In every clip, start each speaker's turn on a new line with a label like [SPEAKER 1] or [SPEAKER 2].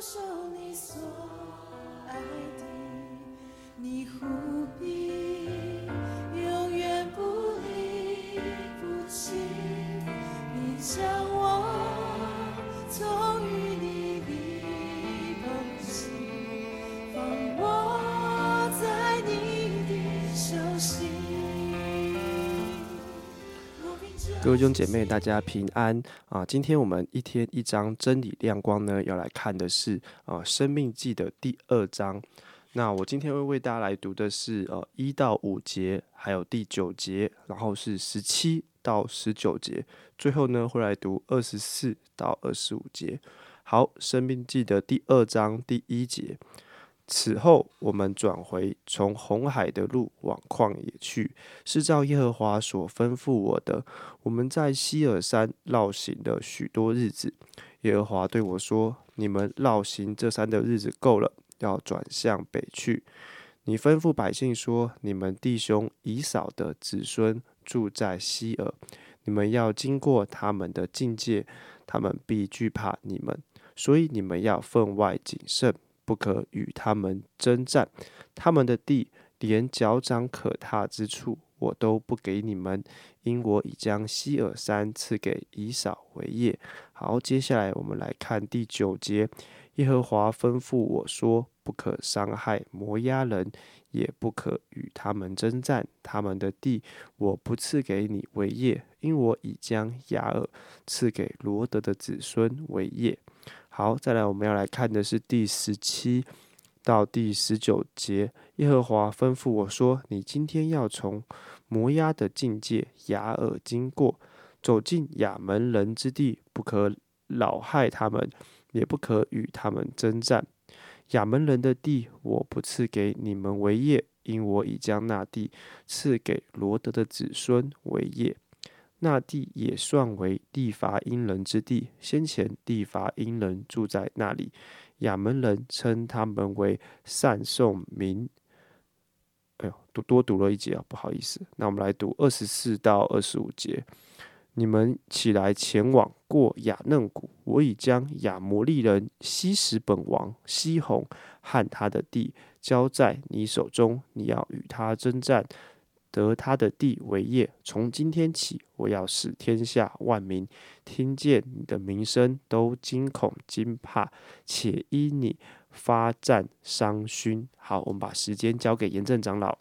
[SPEAKER 1] 守你所爱的，你呼
[SPEAKER 2] 各位兄姐妹，大家平安啊！今天我们一天一章真理亮光呢，要来看的是啊《生命记》的第二章。那我今天会为大家来读的是呃一到五节，还有第九节，然后是十七到十九节，最后呢会来读二十四到二十五节。好，《生命记》的第二章第一节。此后，我们转回从红海的路往旷野去，是照耶和华所吩咐我的。我们在希尔山绕行的许多日子，耶和华对我说：“你们绕行这山的日子够了，要转向北去。你吩咐百姓说：你们弟兄以扫的子孙住在希尔，你们要经过他们的境界，他们必惧怕你们，所以你们要分外谨慎。”不可与他们征战，他们的地连脚掌可踏之处，我都不给你们，因我已将希尔山赐给以扫为业。好，接下来我们来看第九节，耶和华吩咐我说：不可伤害摩押人，也不可与他们征战，他们的地我不赐给你为业，因我已将雅尔赐给罗德的子孙为业。好，再来我们要来看的是第十七到第十九节。耶和华吩咐我说：“你今天要从摩押的境界雅尔经过，走进亚门人之地，不可扰害他们，也不可与他们征战。亚门人的地我不赐给你们为业，因我已将那地赐给罗德的子孙为业。”那地也算为地伐因人之地，先前地伐因人住在那里，亚门人称他们为善颂民。哎呦，读多读了一节啊，不好意思。那我们来读二十四到二十五节。你们起来前往过雅嫩谷，我已将亚摩利人西什本王西宏和他的地交在你手中，你要与他征战。得他的地为业。从今天起，我要使天下万民听见你的名声，都惊恐惊怕，且因你发战伤勋。好，我们把时间交给严正长老。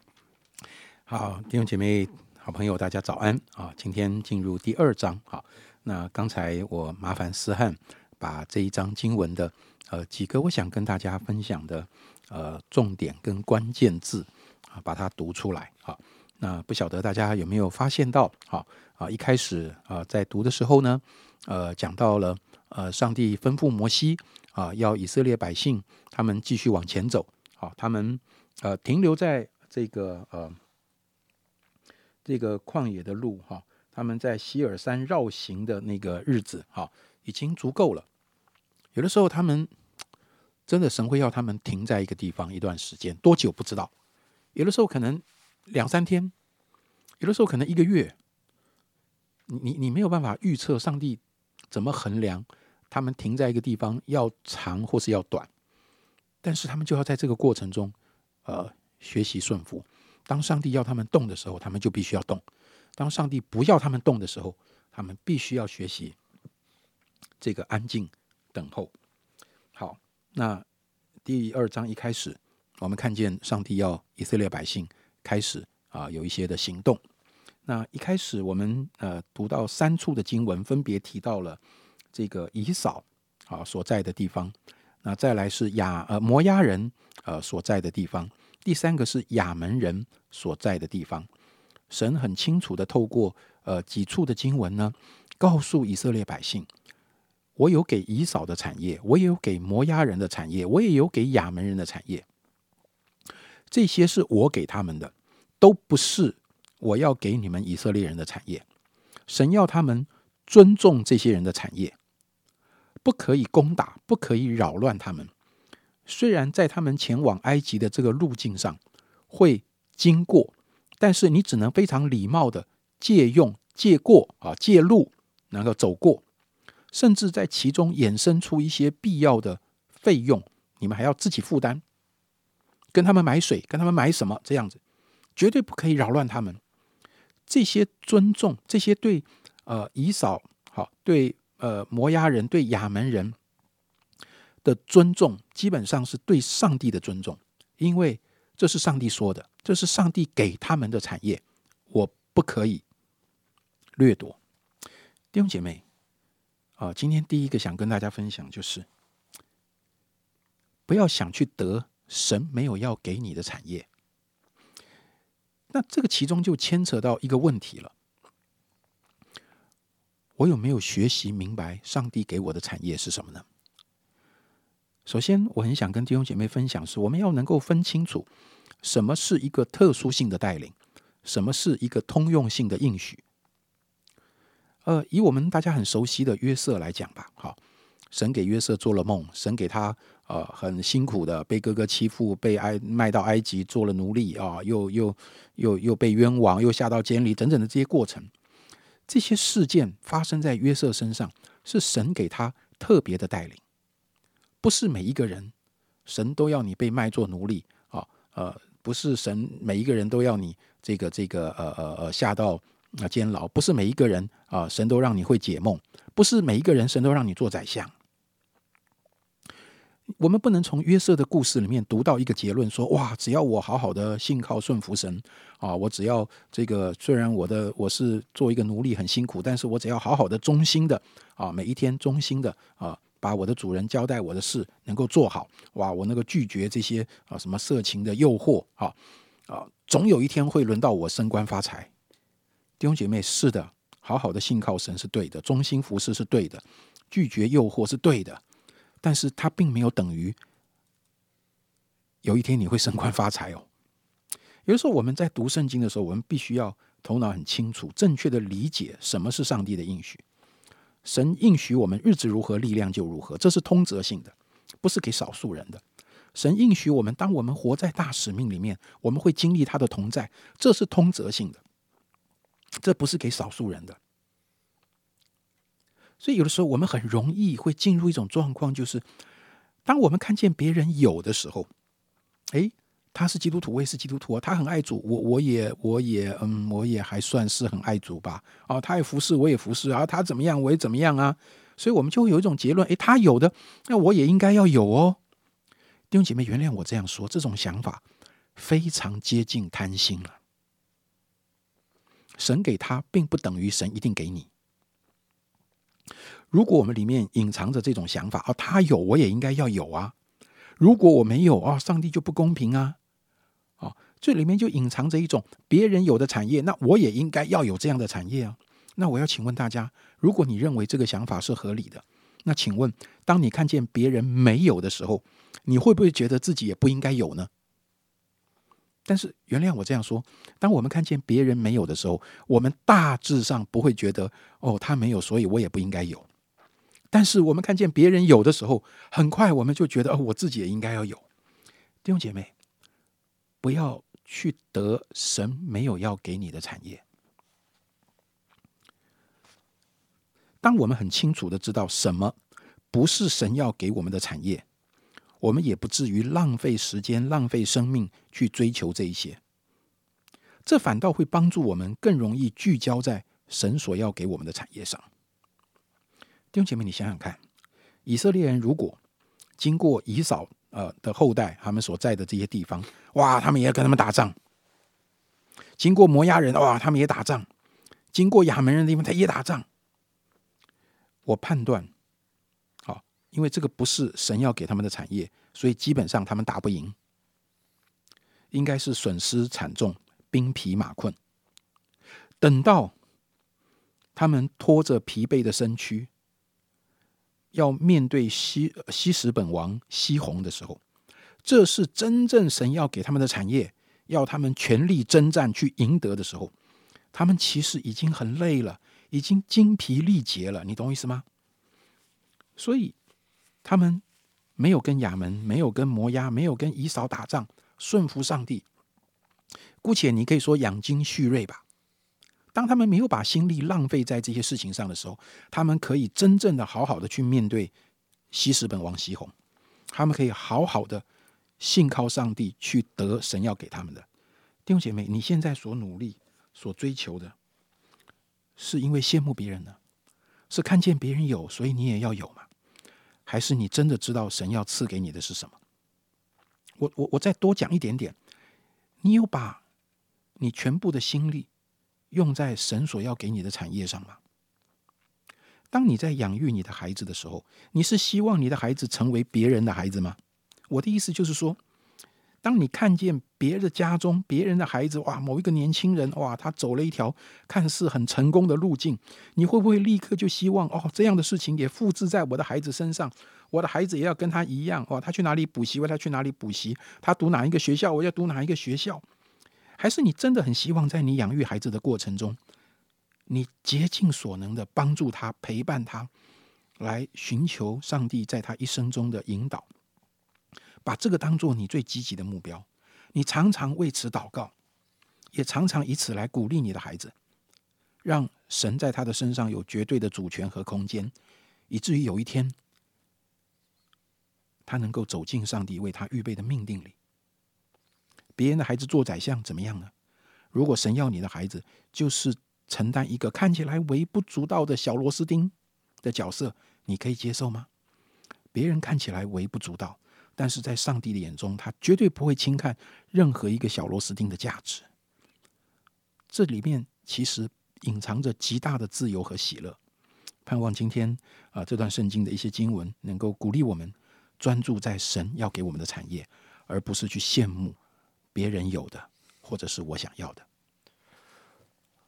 [SPEAKER 3] 好，弟兄姐妹、好朋友，大家早安啊！今天进入第二章。啊，那刚才我麻烦思翰把这一章经文的呃几个我想跟大家分享的呃重点跟关键字啊，把它读出来。啊。那不晓得大家有没有发现到，好啊，一开始啊，在读的时候呢，呃，讲到了呃，上帝吩咐摩西啊，要以色列百姓他们继续往前走，好，他们呃停留在这个呃这个旷野的路哈，他们在希尔山绕行的那个日子哈，已经足够了。有的时候他们真的神会要他们停在一个地方一段时间，多久不知道，有的时候可能。两三天，有的时候可能一个月，你你你没有办法预测上帝怎么衡量他们停在一个地方要长或是要短，但是他们就要在这个过程中，呃，学习顺服。当上帝要他们动的时候，他们就必须要动；当上帝不要他们动的时候，他们必须要学习这个安静等候。好，那第二章一开始，我们看见上帝要以色列百姓。开始啊，有一些的行动。那一开始我们呃读到三处的经文，分别提到了这个以扫啊所在的地方。那再来是亚呃摩押人呃所在的地方。第三个是亚门人所在的地方。神很清楚的透过呃几处的经文呢，告诉以色列百姓：我有给以扫的产业，我也有给摩押人的产业，我也有给亚门人的产业。这些是我给他们的，都不是我要给你们以色列人的产业。神要他们尊重这些人的产业，不可以攻打，不可以扰乱他们。虽然在他们前往埃及的这个路径上会经过，但是你只能非常礼貌的借用、借过啊，借路能够走过，甚至在其中衍生出一些必要的费用，你们还要自己负担，跟他们买水，跟他们买什么这样子，绝对不可以扰乱他们。这些尊重，这些对呃以扫好，对呃摩押人，对亚门人的尊重，基本上是对上帝的尊重，因为这是上帝说的，这是上帝给他们的产业，我不可以掠夺。弟兄姐妹，啊，今天第一个想跟大家分享就是，不要想去得神没有要给你的产业。那这个其中就牵扯到一个问题了：我有没有学习明白上帝给我的产业是什么呢？首先，我很想跟弟兄姐妹分享，是我们要能够分清楚什么是一个特殊性的带领，什么是一个通用性的应许。呃，以我们大家很熟悉的约瑟来讲吧，好，神给约瑟做了梦，神给他呃很辛苦的被哥哥欺负，被埃卖到埃及做了奴隶啊，又又又又被冤枉，又下到监里，等等的这些过程，这些事件发生在约瑟身上，是神给他特别的带领，不是每一个人神都要你被卖做奴隶啊，呃，不是神每一个人都要你这个这个呃呃呃下到。啊，监牢不是每一个人啊，神都让你会解梦；不是每一个人，神都让你做宰相。我们不能从约瑟的故事里面读到一个结论，说哇，只要我好好的信靠顺服神啊，我只要这个虽然我的我是做一个奴隶很辛苦，但是我只要好好的忠心的啊，每一天忠心的啊，把我的主人交代我的事能够做好，哇，我那个拒绝这些啊什么色情的诱惑啊啊，总有一天会轮到我升官发财。弟兄姐妹，是的，好好的信靠神是对的，忠心服侍是对的，拒绝诱惑是对的，但是它并没有等于有一天你会升官发财哦。有的时候我们在读圣经的时候，我们必须要头脑很清楚，正确的理解什么是上帝的应许。神应许我们日子如何，力量就如何，这是通则性的，不是给少数人的。神应许我们，当我们活在大使命里面，我们会经历他的同在，这是通则性的。这不是给少数人的，所以有的时候我们很容易会进入一种状况，就是当我们看见别人有的时候，哎，他是基督徒，我也是基督徒啊，他很爱主，我我也我也嗯，我也还算是很爱主吧。哦，他也服侍，我也服侍啊，他怎么样，我也怎么样啊。所以我们就有一种结论：哎，他有的，那我也应该要有哦。弟兄姐妹，原谅我这样说，这种想法非常接近贪心了。神给他，并不等于神一定给你。如果我们里面隐藏着这种想法，啊，他有，我也应该要有啊。如果我没有，啊，上帝就不公平啊。这里面就隐藏着一种别人有的产业，那我也应该要有这样的产业啊。那我要请问大家，如果你认为这个想法是合理的，那请问，当你看见别人没有的时候，你会不会觉得自己也不应该有呢？但是原谅我这样说，当我们看见别人没有的时候，我们大致上不会觉得哦，他没有，所以我也不应该有。但是我们看见别人有的时候，很快我们就觉得哦，我自己也应该要有。弟兄姐妹，不要去得神没有要给你的产业。当我们很清楚的知道什么不是神要给我们的产业。我们也不至于浪费时间、浪费生命去追求这一些，这反倒会帮助我们更容易聚焦在神所要给我们的产业上。弟兄姐妹，你想想看，以色列人如果经过以扫呃的后代他们所在的这些地方，哇，他们也要跟他们打仗；经过摩押人，哇，他们也打仗；经过亚门人的地方，他也打仗。我判断。好因为这个不是神要给他们的产业，所以基本上他们打不赢，应该是损失惨重，兵疲马困。等到他们拖着疲惫的身躯，要面对西西什本王西宏的时候，这是真正神要给他们的产业，要他们全力征战去赢得的时候，他们其实已经很累了，已经精疲力竭了。你懂我意思吗？所以。他们没有跟亚门，没有跟摩押，没有跟以扫打仗，顺服上帝。姑且你可以说养精蓄锐吧。当他们没有把心力浪费在这些事情上的时候，他们可以真正的好好的去面对西什本王西红。他们可以好好的信靠上帝，去得神要给他们的。弟兄姐妹，你现在所努力、所追求的，是因为羡慕别人呢？是看见别人有，所以你也要有吗？还是你真的知道神要赐给你的是什么？我我我再多讲一点点，你有把你全部的心力用在神所要给你的产业上吗？当你在养育你的孩子的时候，你是希望你的孩子成为别人的孩子吗？我的意思就是说。当你看见别的家中别人的孩子，哇，某一个年轻人，哇，他走了一条看似很成功的路径，你会不会立刻就希望，哦，这样的事情也复制在我的孩子身上？我的孩子也要跟他一样，哇，他去哪里补习，我要去哪里补习；他读哪一个学校，我要读哪一个学校？还是你真的很希望在你养育孩子的过程中，你竭尽所能的帮助他、陪伴他，来寻求上帝在他一生中的引导？把这个当做你最积极的目标，你常常为此祷告，也常常以此来鼓励你的孩子，让神在他的身上有绝对的主权和空间，以至于有一天，他能够走进上帝为他预备的命定里。别人的孩子做宰相怎么样呢？如果神要你的孩子就是承担一个看起来微不足道的小螺丝钉的角色，你可以接受吗？别人看起来微不足道。但是在上帝的眼中，他绝对不会轻看任何一个小螺丝钉的价值。这里面其实隐藏着极大的自由和喜乐。盼望今天啊，这段圣经的一些经文能够鼓励我们专注在神要给我们的产业，而不是去羡慕别人有的或者是我想要的。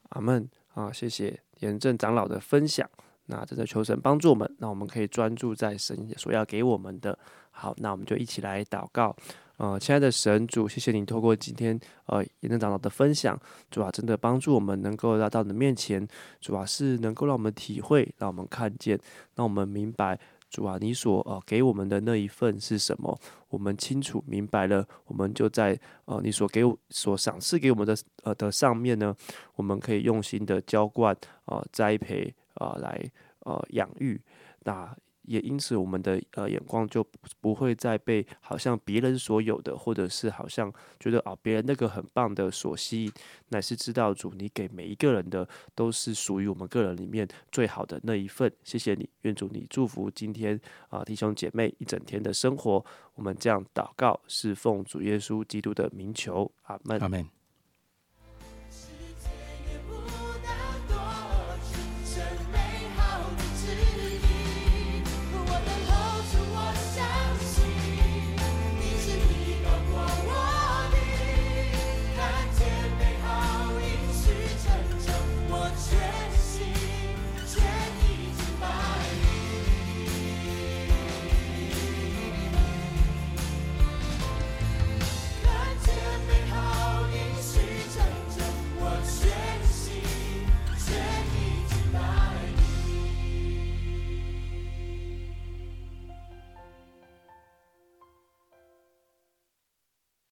[SPEAKER 2] 阿门啊！谢谢严正长老的分享。那真的求神帮助我们，那我们可以专注在神所要给我们的。好，那我们就一起来祷告。呃，亲爱的神主，谢谢你透过今天呃严正长老的分享，主啊，真的帮助我们能够来到你的面前，主啊，是能够让我们体会，让我们看见，让我们明白，主啊，你所呃给我们的那一份是什么？我们清楚明白了，我们就在呃你所给我所赏赐给我们的呃的上面呢，我们可以用心的浇灌啊栽培啊来呃养育那。也因此，我们的呃眼光就不会再被好像别人所有的，或者是好像觉得啊别人那个很棒的所吸引，乃是知道主你给每一个人的都是属于我们个人里面最好的那一份。谢谢你，愿主你祝福今天啊弟兄姐妹一整天的生活。我们这样祷告，是奉主耶稣基督的名求，阿门。
[SPEAKER 3] 阿门。